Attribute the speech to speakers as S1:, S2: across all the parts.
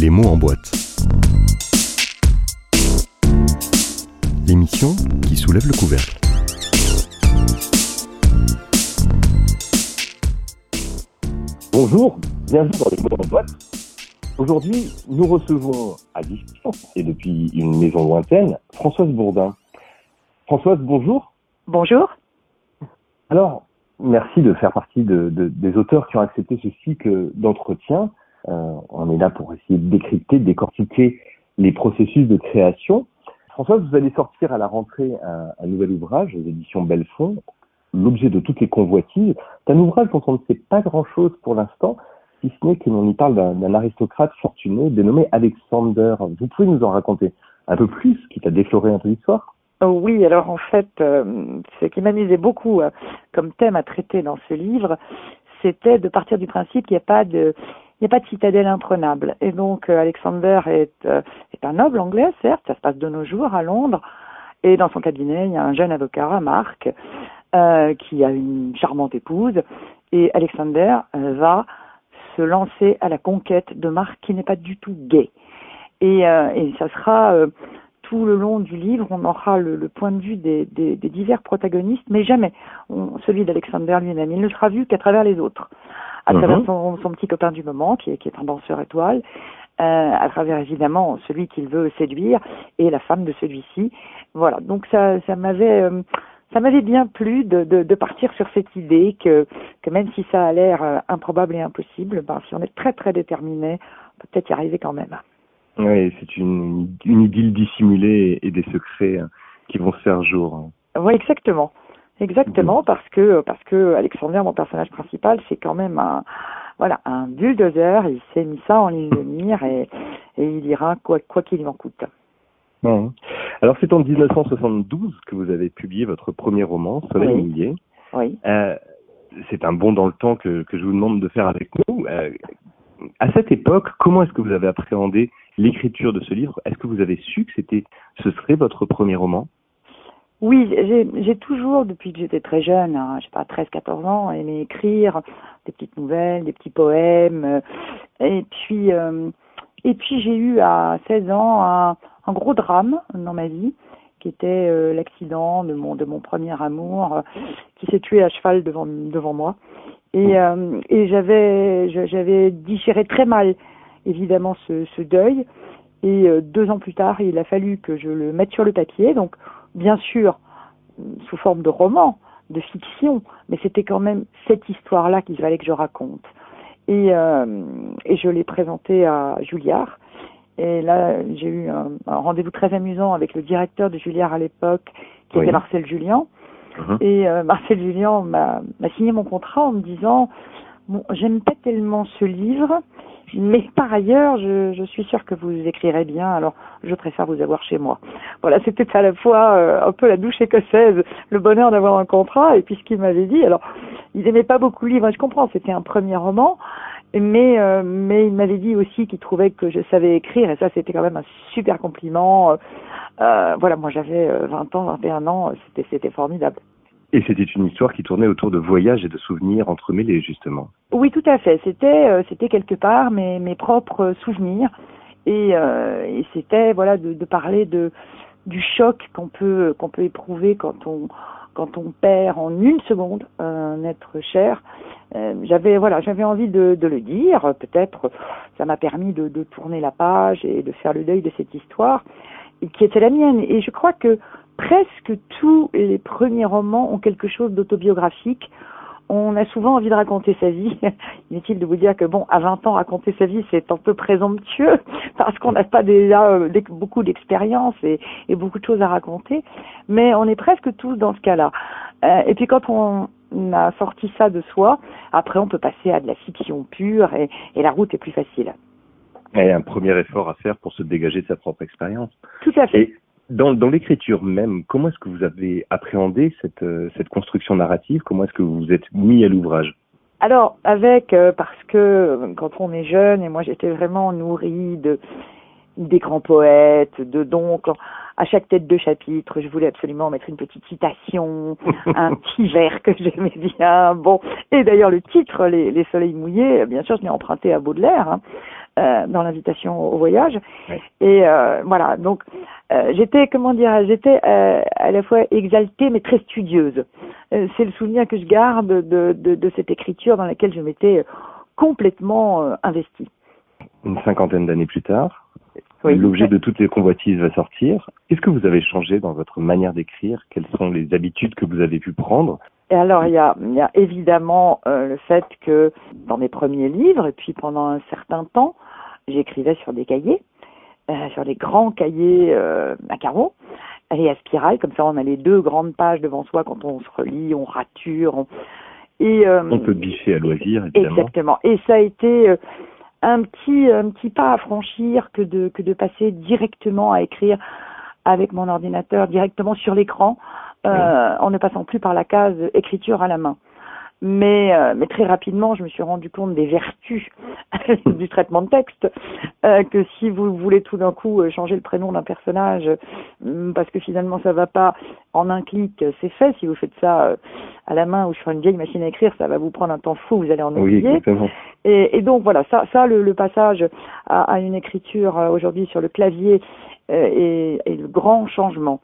S1: Les mots en boîte. L'émission qui soulève le couvercle.
S2: Bonjour, bienvenue dans les mots en boîte. Aujourd'hui, nous recevons à distance et depuis une maison lointaine Françoise Bourdin. Françoise, bonjour.
S3: Bonjour.
S2: Alors, merci de faire partie de, de- des auteurs qui ont accepté ce cycle d'entretien. Euh, on est là pour essayer de décrypter, de décortiquer les processus de création. Françoise, vous allez sortir à la rentrée un, nouvel ouvrage aux éditions Belfond, L'objet de toutes les convoitises. C'est un ouvrage dont on ne sait pas grand-chose pour l'instant, si ce n'est que l'on y parle d'un d'un aristocrate fortuné dénommé Alexander. Vous pouvez nous en raconter un peu plus, quitte à déflorer un peu l'histoire?
S3: Oh oui, alors en fait, euh, ce qui m'amusait beaucoup euh, comme thème à traiter dans ce livre, c'était de partir du principe qu'il n'y a pas de il n'y a pas de citadelle imprenable. Et donc euh, Alexander est, euh, est un noble anglais, certes, ça se passe de nos jours à Londres. Et dans son cabinet, il y a un jeune avocat, Marc, euh, qui a une charmante épouse. Et Alexander euh, va se lancer à la conquête de Marc qui n'est pas du tout gay. Et, et ça sera tout le long du livre, on aura le, le point de vue des, des- des divers protagonistes, mais jamais on- celui d'Alexander lui-même. Il ne sera vu qu'à travers les autres, à
S2: Mhm.
S3: travers son, son petit copain du moment, qui est, qui est un danseur étoile, euh, à travers évidemment celui qu'il veut séduire et la femme de celui-ci. Voilà, donc ça, ça m'avait, euh, ça m'avait bien plu de, de, de partir sur cette idée que, que même si ça a l'air euh, improbable et impossible, ben, si on est très très déterminé, on peut peut-être y arriver quand même.
S2: Oui, c'est une, une idylle dissimulée et des secrets qui vont se faire jour.
S3: Oui, exactement. Exactement, parce que parce que Alexander, mon personnage principal, c'est quand même un voilà un bulldozer. Il s'est mis ça en ligne de mire et, et il ira quoi quoi qu'il en coûte.
S2: Mhm. Alors c'est en 1972 que vous avez publié votre premier roman, Soleil
S3: Oui. Oui.
S2: Euh, c'est un bond dans le temps que, que je vous demande de faire avec nous. Euh, à cette époque, comment est-ce que vous avez appréhendé l'écriture de ce livre? Est-ce que vous avez su que c'était, ce serait votre premier roman?
S3: Oui, j'ai toujours, depuis que j'étais très jeune, hein, je sais pas, 13-14 ans, aimé écrire des petites nouvelles, des petits poèmes. euh, et puis, euh, et puis j'ai eu à 16 ans un, gros drame dans ma vie, qui était euh, l'accident de mon de mon premier amour, qui s'est tué à cheval devant devant moi. Et, et j'avais j'avais digéré très mal, évidemment, ce, ce deuil. Et deux ans plus tard, il a fallu que je le mette sur le papier. Donc, bien sûr, sous forme de roman, de fiction, mais c'était quand même cette histoire-là qu'il fallait que je raconte. Et, euh, et je l'ai présenté à Julliard. Et là, j'ai eu un, un rendez-vous très amusant avec le directeur de Julliard à l'époque, qui
S2: Oui.
S3: était Marcel Julien.
S2: Mhm.
S3: Et euh, Marcel Julien m'a m'a signé mon contrat en me disant bon, j'aime pas tellement ce livre, mais par ailleurs, je, je suis sûre que vous écrirez bien, alors je préfère vous avoir chez moi. Voilà, c'était à la fois euh, un peu la douche écossaise, le bonheur d'avoir un contrat, et puis ce qu'il m'avait dit. Alors, il aimait pas beaucoup le livre, je comprends, c'était un premier roman, mais euh, mais il m'avait dit aussi qu'il trouvait que je savais écrire, et ça c'était quand même un super compliment. Euh, euh, voilà, moi j'avais euh, 20 ans, 21 ans, c'était formidable.
S2: Et c'était une histoire qui tournait autour de voyages et de souvenirs entremêlés, justement.
S3: Oui, tout à fait. C'était euh, c'était quelque part mes mes propres souvenirs et, euh, c'était voilà de, parler de du choc qu'on peut qu'on peut éprouver quand on quand on perd en une seconde un être cher. Euh, j'avais voilà j'avais envie de, le dire. Peut-être ça m'a permis de, tourner la page et de faire le deuil de cette histoire qui était la mienne. Et je crois que presque tous les premiers romans ont quelque chose d'autobiographique on a souvent envie de raconter sa vie. Inutile de vous dire que bon, à 20 ans, raconter sa vie, c'est un peu présomptueux parce qu'on n'a pas déjà euh, beaucoup d'expérience et, et beaucoup de choses à raconter. Mais on est presque tous dans ce cas-là. Euh, et puis quand on a sorti ça de soi, après on peut passer à de la fiction pure et, et la route est plus facile.
S2: Et un premier effort à faire pour se dégager de sa propre expérience.
S3: Tout à fait.
S2: Et dans, dans l'écriture même, comment est-ce que vous avez appréhendé cette, euh, cette construction narrative? Comment est-ce que vous vous êtes mis à l'ouvrage?
S3: Alors, avec, euh, parce que euh, quand on est jeune, et moi j'étais vraiment nourrie de des grands poètes, de donc à chaque tête de chapitre, je voulais absolument mettre une petite citation, un petit vers que j'aimais bien. Bon, et d'ailleurs le titre, les, les soleils mouillés, bien sûr, je l'ai emprunté à Baudelaire. hein. Euh, dans l'invitation au voyage. Et euh, voilà, donc euh, j'étais, comment dire, j'étais à la fois exaltée mais très studieuse. c'est le souvenir que je garde de, de, de, cette écriture dans laquelle je m'étais complètement investie.
S2: Une cinquantaine d'années plus tard, l'objet de toutes les convoitises va sortir. Qu'est-ce que vous avez changé dans votre manière d'écrire? Quelles sont les habitudes que vous avez pu prendre?
S3: Et alors, il y a, il y a évidemment euh, le fait que dans mes premiers livres, et puis pendant un certain temps, j'écrivais sur des cahiers, euh, sur des grands cahiers euh, à carreaux et à spirale. Comme ça, on a les deux grandes pages devant soi quand on se relit, on rature. On...
S2: Et, on peut biffer à loisir, évidemment.
S3: Exactement. Et ça a été un petit, un petit pas à franchir que de, que de passer directement à écrire avec mon ordinateur, directement sur l'écran euh, en ne passant plus par la case écriture à la main. Mais, euh, mais très rapidement, je me suis rendu compte des vertus du traitement de texte, euh, que si vous voulez tout d'un coup euh, changer le prénom d'un personnage, mm, parce que finalement ça va pas en un clic, c'est fait. Si vous faites ça à la main ou sur une vieille machine à écrire, ça va vous prendre un temps fou, vous allez en oublier. et, et, donc voilà, ça, ça le, le passage à, à, une écriture aujourd'hui sur le clavier est, est le grand changement.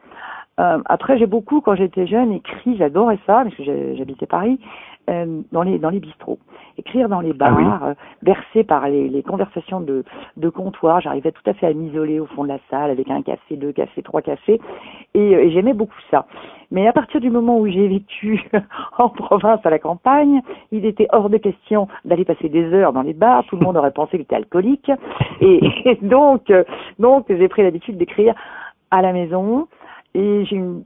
S3: Euh, après, j'ai beaucoup, quand j'étais jeune, écrit, j'adorais ça, parce que j'habitais Paris, euh, dans les dans les bistrots. Écrire dans les ah bars, euh, bercé par les, les conversations de, de comptoir. J'arrivais tout à fait à m'isoler au fond de la salle avec un café, deux cafés, trois cafés. Et, et j'aimais beaucoup ça. Mais à partir du moment où j'ai vécu en province, à la campagne, il était hors de question d'aller passer des heures dans les bars. Tout le monde aurait pensé que j'étais alcoolique. Et, et donc, donc j'ai pris l'habitude d'écrire à la maison, et j'ai une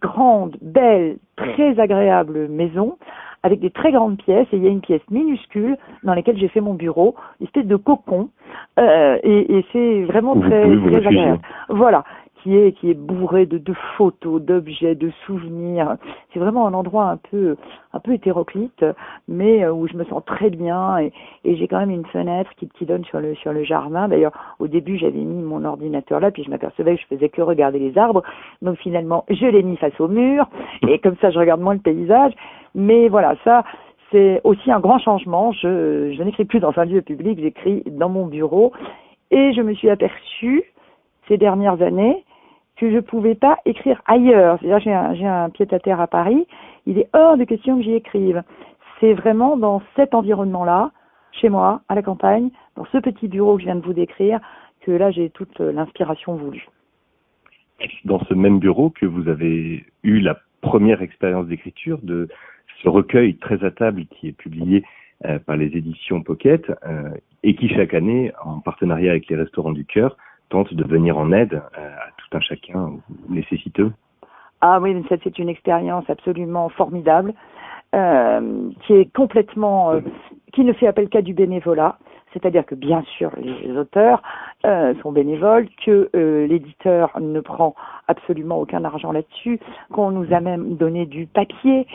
S3: grande, belle, très agréable maison avec des très grandes pièces et il y a une pièce minuscule dans laquelle j'ai fait mon bureau, une espèce de cocon euh, et, et c'est vraiment très, très agréable. Voilà qui est qui est bourré de, de photos, d'objets, de souvenirs. C'est vraiment un endroit un peu un peu hétéroclite, mais euh, où je me sens très bien et, j'ai quand même une fenêtre qui, qui donne sur le sur le jardin. D'ailleurs, au début, j'avais mis mon ordinateur là, puis je m'apercevais que je faisais que regarder les arbres. Donc finalement, je l'ai mis face au mur et comme ça, je regarde moins le paysage. Mais voilà, ça, c'est aussi un grand changement. Je, je n'écris plus dans un lieu public, j'écris dans mon bureau. Et je me suis aperçue ces dernières années que je ne pouvais pas écrire ailleurs. C'est-à-dire, j'ai un, pied-à-terre à Paris, il est hors de question que j'y écrive. C'est vraiment dans cet environnement-là, chez moi, à la campagne, dans ce petit bureau que je viens de vous décrire, que là, j'ai toute l'inspiration voulue.
S2: Dans ce même bureau que vous avez eu la première expérience d'écriture de ce recueil très à table qui est publié euh, par les éditions Pocket euh, et qui chaque année, en partenariat avec les Restaurants du Cœur, tente de venir en aide euh, à tout un chacun nécessiteux.
S3: Ah oui, c'est une expérience absolument formidable, euh, qui est complètement, euh, qui ne fait appel qu'à du bénévolat. C'est-à-dire que bien sûr les auteurs euh, sont bénévoles, que euh, l'éditeur ne prend absolument aucun argent là-dessus, qu'on nous a même donné du papier,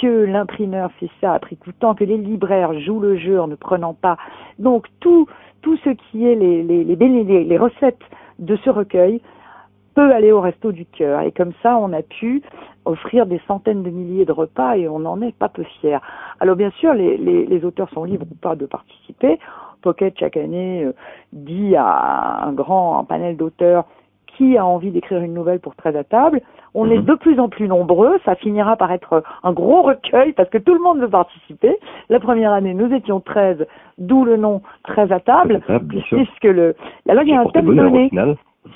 S3: que l'imprimeur fait ça à prix coûtant, que les libraires jouent le jeu en ne prenant pas. Donc tout tout ce qui est les, les, les, les recettes de ce recueil peut aller au resto du cœur. Et comme ça, on a pu offrir des centaines de milliers de repas et on n'en est pas peu fiers. Alors bien sûr, les, les, auteurs sont libres ou pas de participer. Pocket, chaque année, euh, dit à un grand un panel d'auteurs qui a envie d'écrire une nouvelle pour très à table. On est mhm. de plus en plus nombreux, ça finira par être un gros recueil parce que tout le monde veut participer. La première année, nous étions 13, d'où le nom très à table, puisque le alors il y a un thème donné.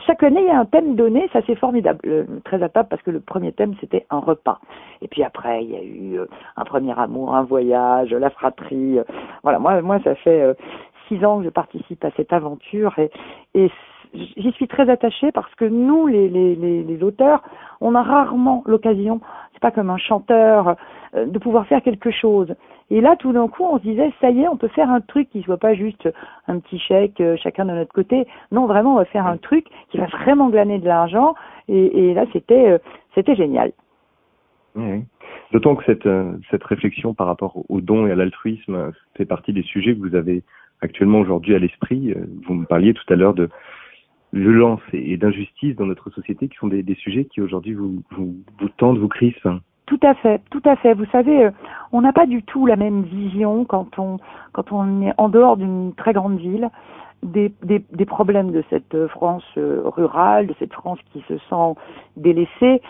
S3: Chaque année, il y a un thème donné, ça c'est formidable, très à table parce que le premier thème c'était un repas. Et puis après, il y a eu euh, un premier amour, un voyage, la fratrie. Euh, voilà, moi, moi, ça fait six ans que je participe à cette aventure et, j'y suis très attachée parce que nous, les, les, les, les auteurs, on a rarement l'occasion, c'est pas comme un chanteur, euh, de pouvoir faire quelque chose. Et là, tout d'un coup, on se disait, ça y est, on peut faire un truc qui soit pas juste un petit chèque, euh, chacun de notre côté. Non, vraiment, on va faire un truc qui va vraiment glaner de l'argent. Et, là, c'était, euh, c'était génial.
S2: D'autant que cette, cette réflexion par rapport au don et à l'altruisme fait partie des sujets que vous avez actuellement aujourd'hui à l'esprit. Vous me parliez tout à l'heure de violence et d'injustice dans notre société qui sont des, des sujets qui aujourd'hui vous, vous, vous tendent, vous crispent.
S3: Tout à fait, tout à fait. Vous savez, euh, on n'a pas du tout la même vision quand on quand on est en dehors d'une très grande ville. des, des, des, problèmes de cette France rurale, de cette France qui se sent délaissée.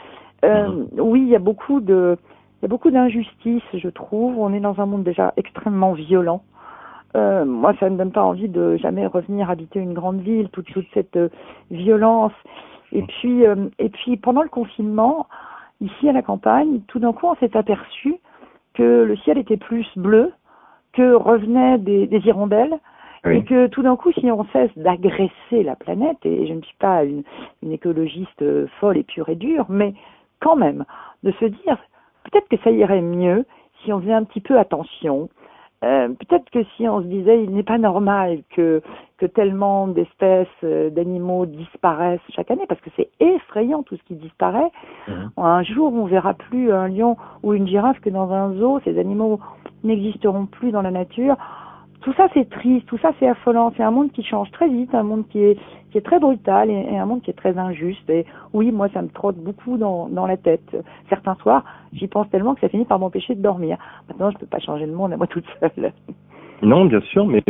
S3: Euh, oui, il y a beaucoup de, il y a beaucoup d'injustices, je trouve. On est dans un monde déjà extrêmement violent. Euh, moi, ça ne me donne pas envie de jamais revenir habiter une grande ville, toute, toute cette euh, violence. Et puis, euh, et puis, pendant le confinement, ici à la campagne, tout d'un coup, on s'est aperçu que le ciel était plus bleu, que revenaient des, des hirondelles, et que tout d'un coup, si on cesse d'agresser la planète, et je ne suis pas une, une écologiste folle et pure et dure, mais quand même, de se dire, peut-être que ça irait mieux si on faisait un petit peu attention, euh, peut-être que si on se disait il n'est pas normal que que tellement d'espèces euh, d'animaux disparaissent chaque année parce que c'est effrayant tout ce qui disparaît. Mhm. Un jour on verra plus un lion ou une girafe que dans un zoo, ces animaux n'existeront plus dans la nature tout ça c'est triste, tout ça c'est affolant. C'est un monde qui change très vite, un monde qui est qui est très brutal et, un monde qui est très injuste. Et oui, moi ça me trotte beaucoup dans, dans la tête. Certains soirs, j'y pense tellement que ça finit par m'empêcher de dormir. Maintenant, je peux pas changer le monde à moi toute seule.
S2: Non, bien sûr, mais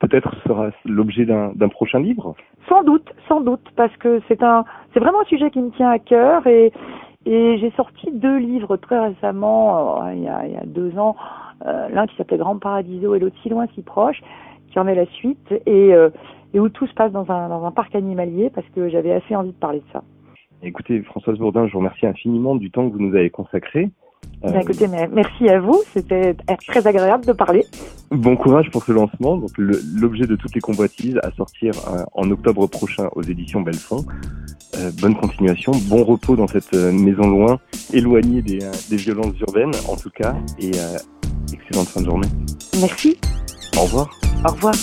S2: peut-être sera l'objet d'un prochain livre.
S3: Sans doute, sans doute, parce que c'est un, c'est vraiment un sujet qui me tient à cœur et et j'ai sorti deux livres très récemment, euh, il, y a, il y a deux ans, l'un qui s'appelait Grand Paradiso et l'autre Si loin, si proche, qui en est la suite, et, euh, et où tout se passe dans un, dans un parc animalier, parce que j'avais assez envie de parler de ça.
S2: Écoutez, Françoise Bourdin, je vous remercie infiniment du temps que vous nous avez consacré.
S3: Euh, écoutez, merci à vous, c'était très agréable de parler.
S2: Bon courage pour ce lancement. Donc l'objet de toutes les convoitises à sortir en octobre prochain aux éditions Belfond. Euh, bonne continuation, bon repos dans cette maison loin, éloignée des, des violences urbaines en tout cas, et excellente fin de journée.
S3: Merci.
S2: Au revoir.
S3: Au revoir.